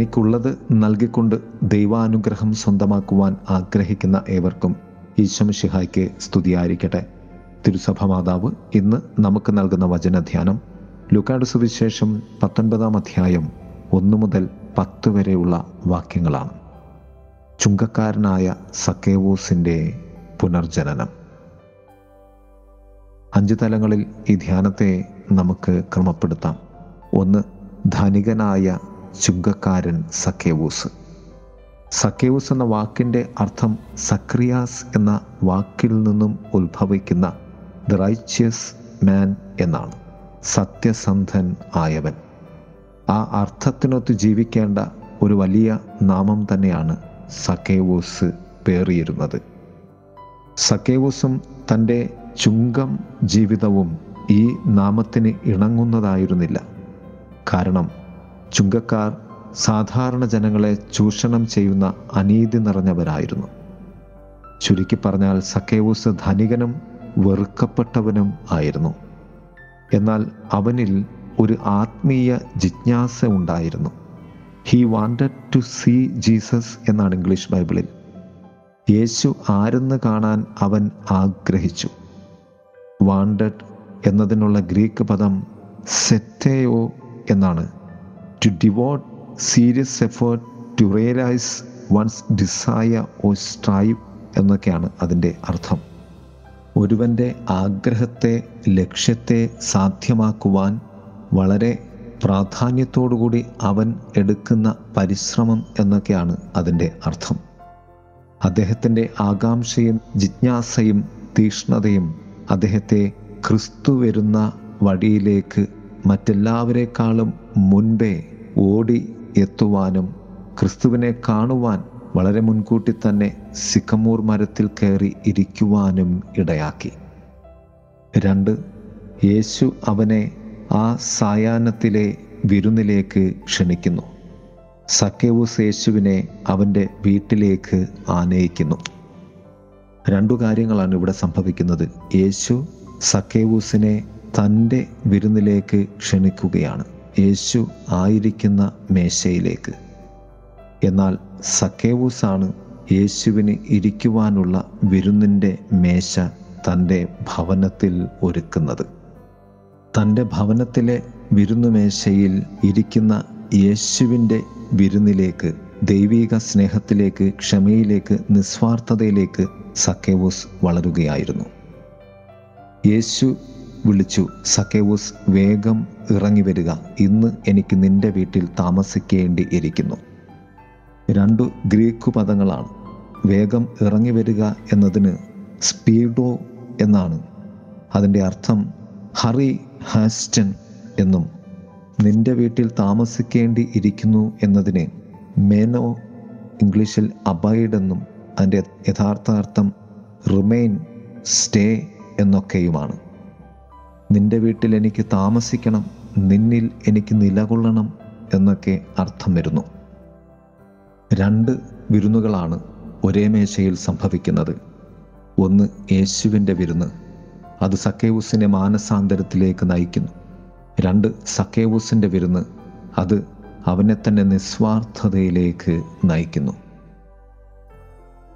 തനിക്കുള്ളത് നൽകിക്കൊണ്ട് ദൈവാനുഗ്രഹം സ്വന്തമാക്കുവാൻ ആഗ്രഹിക്കുന്ന ഏവർക്കും ഈശ്വമിഷിഹായ്ക്ക് സ്തുതിയായിരിക്കട്ടെ. തിരുസഭ മാതാവ് ഇന്ന് നമുക്ക് നൽകുന്ന വചനധ്യാനം ലുക്കാട് സുവിശേഷം പത്തൊൻപതാം അധ്യായം ഒന്നു മുതൽ പത്ത് വരെയുള്ള വാക്യങ്ങളാണ്. ചുങ്കക്കാരനായ സക്കേവൂസിന്റെ പുനർജനനം. അഞ്ച് തലങ്ങളിൽ ഈ ധ്യാനത്തെ നമുക്ക് ക്രമപ്പെടുത്താം. ഒന്ന് ധനികനായ ചുങ്കക്കാരൻ സക്കേവൂസ്. സക്കേവൂസ് എന്ന വാക്കിന്റെ അർത്ഥം സക്രിയാസ് എന്ന വാക്കിൽ നിന്നും ഉത്ഭവിക്കുന്ന ദ റൈച്ചിയസ് മാൻ എന്നാണ്. സത്യസന്ധൻ ആയവൻ. ആ അർത്ഥത്തിനൊത്ത് ജീവിക്കേണ്ട ഒരു വലിയ നാമം തന്നെയാണ് സക്കേവൂസ് പേറിയിരുന്നത്. സക്കേവൂസും തന്റെ ചുങ്കം ജീവിതവും ഈ നാമത്തിന് ഇണങ്ങുന്നതായിരുന്നില്ല. കാരണം ചുങ്കക്കാർ സാധാരണ ജനങ്ങളെ ചൂഷണം ചെയ്യുന്ന അനീതി നിറഞ്ഞവരായിരുന്നു. ചുരുക്കി പറഞ്ഞാൽ സക്കേവൂസ് ധനികനും വെറുക്കപ്പെട്ടവനും ആയിരുന്നു. എന്നാൽ അവനിൽ ഒരു ആത്മീയ ജിജ്ഞാസ ഉണ്ടായിരുന്നു. He wanted to see Jesus എന്നാണ് ഇംഗ്ലീഷ് ബൈബിളിൽ. യേശു ആരെന്ന് കാണാൻ അവൻ ആഗ്രഹിച്ചു. വാണ്ടഡ് എന്നതിനുള്ള ഗ്രീക്ക് പദം സെറ്റേയോ എന്നാണ് to devote serious effort to realise one's desire or strive എന്നൊക്കെയാണ് അതിന്റെ അർത്ഥം. ഒരുവന്റെ ആഗ്രഹത്തെ ലക്ഷ്യത്തെ സാധ്യമാക്കുവാൻ വളരെ പ്രാധാന്യത്തോടുകൂടി അവൻ എടുക്കുന്ന പരിശ്രമം എന്നൊക്കെയാണ് അതിന്റെ അർത്ഥം. അദ്ദേഹത്തിന്റെ ആകാംക്ഷയും ജിജ്ഞാസയും തീഷ്ണതയും അദ്ദേഹത്തെ ക്രിസ്തു വരുന്ന വഴിയിലേക്ക് മറ്റെല്ലാവരെക്കാളും മുൻപേ ഓടി എത്തുവാനും ക്രിസ്തുവിനെ കാണുവാൻ വളരെ മുൻകൂട്ടി തന്നെ സിക്കമൂർ മരത്തിൽ കയറി ഇരിക്കുവാനും ഇടയാക്കി. രണ്ട് യേശു അവനെ ആ സായാഹ്നത്തിലെ വിരുന്നിലേക്ക് ക്ഷണിക്കുന്നു. സക്കേവൂസ് യേശുവിനെ അവന്റെ വീട്ടിലേക്ക് ആനയിക്കുന്നു. രണ്ടു കാര്യങ്ങളാണ് ഇവിടെ സംഭവിക്കുന്നത്. യേശു സക്കേവൂസിനെ തന്റെ വിരുന്നിലേക്ക് ക്ഷണിക്കുകയാണ്. യേശു ആയിരിക്കുന്ന മേശയിലേക്ക്. എന്നാൽ സക്കേവൂസാണ് യേശുവിന് ഇരിക്കുവാനുള്ള വിരുന്നിന്റെ മേശ തന്റെ ഭവനത്തിൽ ഒരുക്കുന്നത്. തന്റെ ഭവനത്തിലെ വിരുന്നുമേശയിൽ ഇരിക്കുന്ന യേശുവിന്റെ വിരുന്നിലേക്ക് ദൈവിക സ്നേഹത്തിലേക്ക് ക്ഷമയിലേക്ക് നിസ്വാർത്ഥതയിലേക്ക് സക്കേവൂസ് വളരുകയായിരുന്നു. യേശു വിളിച്ചു സക്കേവൂസ് വേഗം ഇറങ്ങി വരിക. ഇന്ന് എനിക്ക് നിന്റെ വീട്ടിൽ താമസിക്കേണ്ടി ഇരിക്കുന്നു രണ്ടു ഗ്രീക്ക് പദങ്ങളാണ്. വേഗം ഇറങ്ങി വരിക എന്നതിന് സ്പീഡോ എന്നാണ്. അതിന്റെ അർത്ഥം ഹറി ഹാസ്റ്റൻ എന്നും നിന്റെ വീട്ടിൽ താമസിക്കേണ്ടി ഇരിക്കുന്നു എന്നതിന് മേനോ ഇംഗ്ലീഷിൽ അബൈഡ് എന്നും അതിന്റെ യഥാർത്ഥ അർത്ഥം റിമെയിൻ സ്റ്റേ എന്നൊക്കെയുമാണ്. നിന്റെ വീട്ടിൽ എനിക്ക് താമസിക്കണം നിന്നിൽ എനിക്ക് നിലകൊള്ളണം എന്നൊക്കെ അർത്ഥം വരുന്നു. രണ്ട് വിരുന്നുകളാണ് ഒരേ മേശയിൽ സംഭവിക്കുന്നത്. ഒന്ന് യേശുവിന്റെ വിരുന്ന് അത് സക്കേവൂസിനെ മാനസാന്തരത്തിലേക്ക് നയിക്കുന്നു. രണ്ട് സക്കേവൂസിന്റെ വിരുന്ന് അത് അവനെ തന്നെ നിസ്വാർത്ഥതയിലേക്ക് നയിക്കുന്നു.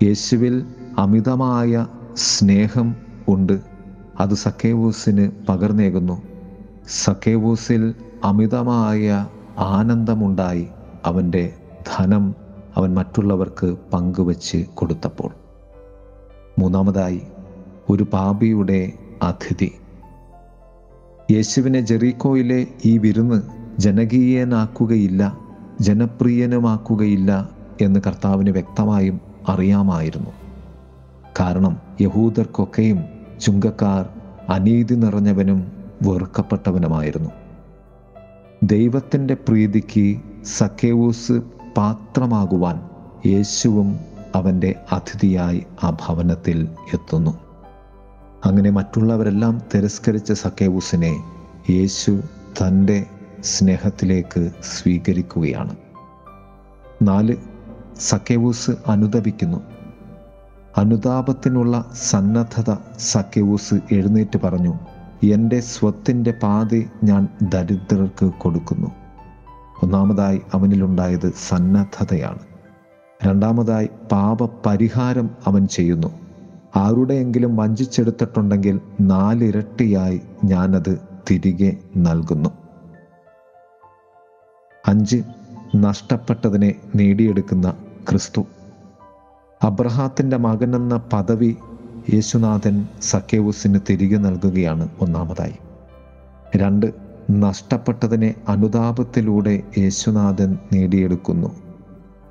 യേശുവിൽ അമിതമായ സ്നേഹം ഉണ്ട്. അത് സക്കേവൂസിന് പകർന്നേകുന്നു. സക്കേവൂസിൽ അമിതമായ ആനന്ദമുണ്ടായി അവന്റെ ധനം അവൻ മറ്റുള്ളവർക്ക് പങ്കുവച്ച് കൊടുത്തപ്പോൾ. മൂന്നാമതായി ഒരു പാപിയുടെ അതിഥി. യേശുവിനെ ജെറീക്കോയിലെ ഈ വിരുന്ന് ജനകീയനാക്കുകയില്ല ജനപ്രിയനുമാക്കുകയില്ല എന്ന് കർത്താവിന് വ്യക്തമായും അറിയാമായിരുന്നു. കാരണം യഹൂദർക്കൊക്കെയും ചുങ്കക്കാർ അനീതി നിറഞ്ഞവനും വെറുക്കപ്പെട്ടവനുമായിരുന്നു. ദൈവത്തിന്റെ പ്രീതിക്ക് സക്കേവൂസ് പാത്രമാകുവാൻ യേശുവും അവന്റെ അതിഥിയായി ആ ഭവനത്തിൽ എത്തുന്നു. അങ്ങനെ മറ്റുള്ളവരെല്ലാം തിരസ്കരിച്ച സക്കേവൂസിനെ യേശു തന്റെ സ്നേഹത്തിലേക്ക് സ്വീകരിക്കുകയാണ്. നാല് സക്കേവൂസ് അനുദപിക്കുന്നു. അനുതാപത്തിനുള്ള സന്നദ്ധത സക്കേവൂസ് എഴുന്നേറ്റ് പറഞ്ഞു എന്റെ സ്വത്തിന്റെ പാതി ഞാൻ ദരിദ്രർക്ക് കൊടുക്കുന്നു. ഒന്നാമതായി അവനിലുണ്ടായത് സന്നദ്ധതയാണ്. രണ്ടാമതായി പാപപരിഹാരം അവൻ ചെയ്യുന്നു. ആരുടെയെങ്കിലും വഞ്ചിച്ചെടുത്തിട്ടുണ്ടെങ്കിൽ നാലിരട്ടിയായി ഞാനത് തിരികെ നൽകുന്നു. അഞ്ച് നഷ്ടപ്പെട്ടതിനെ നേടിയെടുക്കുന്ന ക്രിസ്തു. അബ്രഹാത്തിന്റെ മകൻ എന്ന പദവി യേശുനാഥൻ സക്കേവുസിന് തിരികെ നൽകുകയാണ് ഒന്നാമതായി. രണ്ട് നഷ്ടപ്പെട്ടതിനെ അനുതാപത്തിലൂടെ യേശുനാഥൻ നേടിയെടുക്കുന്നു.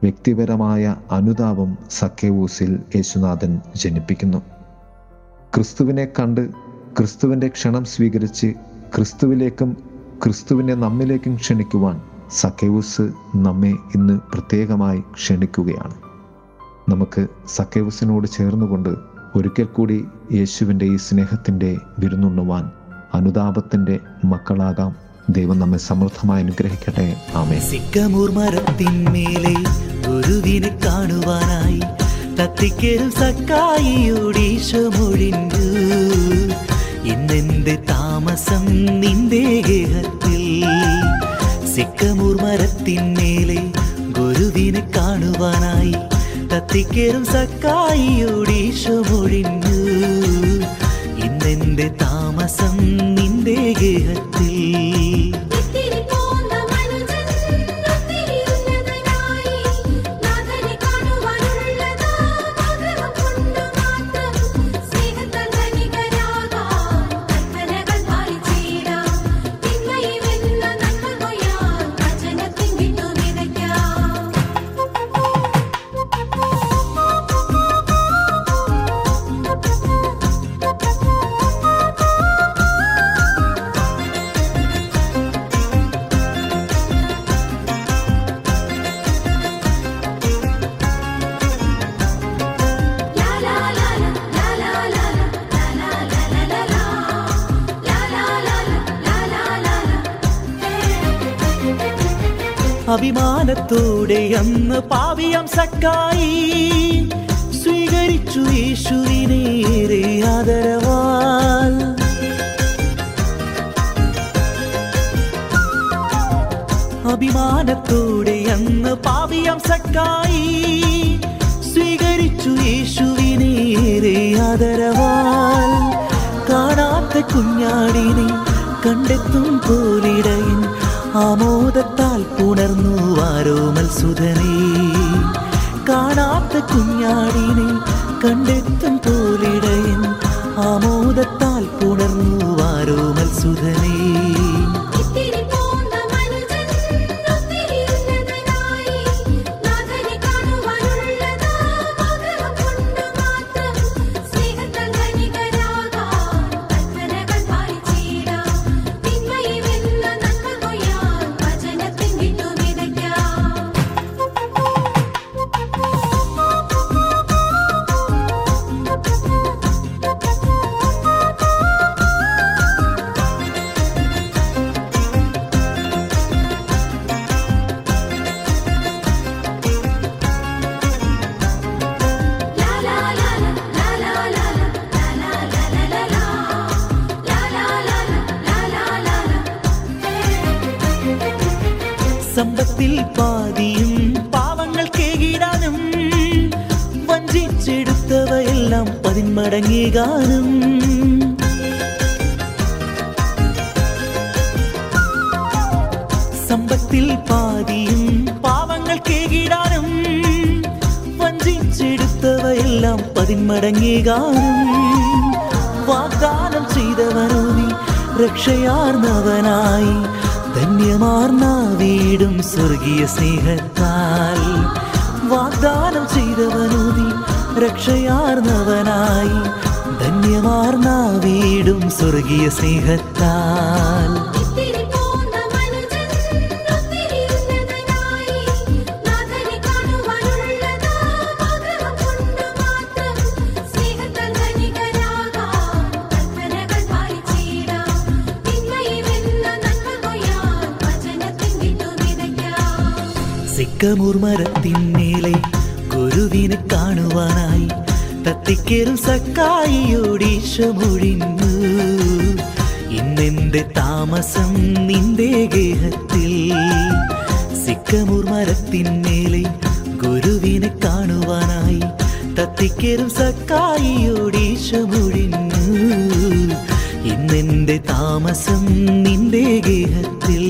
വ്യക്തിപരമായ അനുതാപം സക്കേവൂസിൽ യേശുനാഥൻ ജനിപ്പിക്കുന്നു. ക്രിസ്തുവിനെ കണ്ട് ക്രിസ്തുവിന്റെ ക്ഷണം സ്വീകരിച്ച് ക്രിസ്തുവിലേക്കും ക്രിസ്തുവിനെ നമ്മിലേക്കും ക്ഷണിക്കുവാൻ സക്കേവൂസ് നമ്മെ ഇന്ന് പ്രത്യേകമായി ക്ഷണിക്കുകയാണ്. നമുക്ക് സക്കേവസിനോട് ചേർന്നുകൊണ്ട് ഒരിക്കൽ കൂടി യേശുവിന്റെ ഈ സ്നേഹത്തിന്റെ വിരുന്നുണ്ണുവാൻ അനുതാപത്തിന്റെ മക്കളാകാം. ദൈവം നമ്മെ സമൃദ്ധമായി അനുഗ്രഹിക്കട്ടെ. ആമേ സിക്കമൂർ മരത്തിന്മേലെ ഗുരുവിനെ കാണുവാനായി തത്തിക്കേറും സക്കായിയോടീശമൊഴിഞ്ഞു ഇന്നെന്റെ താമസം നിന്റെ ഗേഹത്തിൽ. സിക്കമൂർ മരത്തിന്മേലെ ഗുരുവിനെ കാണുവാനായി തത്തിക്കേറും സക്കായിയുടെ ഇന്നെന്റെ താമസം അഭിമാനത്തോടെ അന്ന് പാവിയം സക്കായി. സ്വീകരിച്ചു യേശുവിനേറെ ആദരവാൽ. അഭിമാനത്തോടെ അന്ന് പാവിയം സക്കായി. സ്വീകരിച്ചു യേശുവിനേറെ ആദരവാൽ. കാണാത്ത കുഞ്ഞാടിനെ കണ്ടെത്തും പോലിടയൻ ആമോദത്താൽ പുണർന്നു വാരോ സുധനേ കാണാത്ത കുഞ്ഞാടിനെ കണ്ടെത്തും തോലിടയൻ. ആമോദത്താൽ പുണർന്നു വാരോ സുധനേ പതിന്മടങ്ങികാനും സമ്പത്തിൽ പാതിയും പാവങ്ങൾ കേകിടാനും വഞ്ചിച്ചെടുത്തവയെല്ലാം പതിന്മടങ്ങികാനും വാഗ്ദാനം ചെയ്തവനോ രക്ഷയാർന്നവനായി. ധന്യമാർന്ന വീടും സ്വർഗീയ സ്നേഹത്താൽ. വാഗ്ദാനം ചെയ്തവനോ രക്ഷയാർന്നവനായി ധന്യമാർന്ന വീടും സ്വർഗീയ സ്നേഹത്താൽ. സിക്കമൂർ മേലെ ഗുരുവിന് കാ കാണുവാനായി തത്തിക്കേറും സക്കായിയോടീശോ മുഴിഞ്ഞു ഇന്നെന്റെ താമസം നിന്റെ ഗേഹത്തിൽ. സിക്കമൂർ മരത്തിന്മേലെ ഗുരുവിനെ കാണുവാനായി തത്തിക്കേറും സക്കായിയോടീശോ മുഴിഞ്ഞു ഇന്നെന്റെ താമസം നിന്റെ ഗേഹത്തിൽ.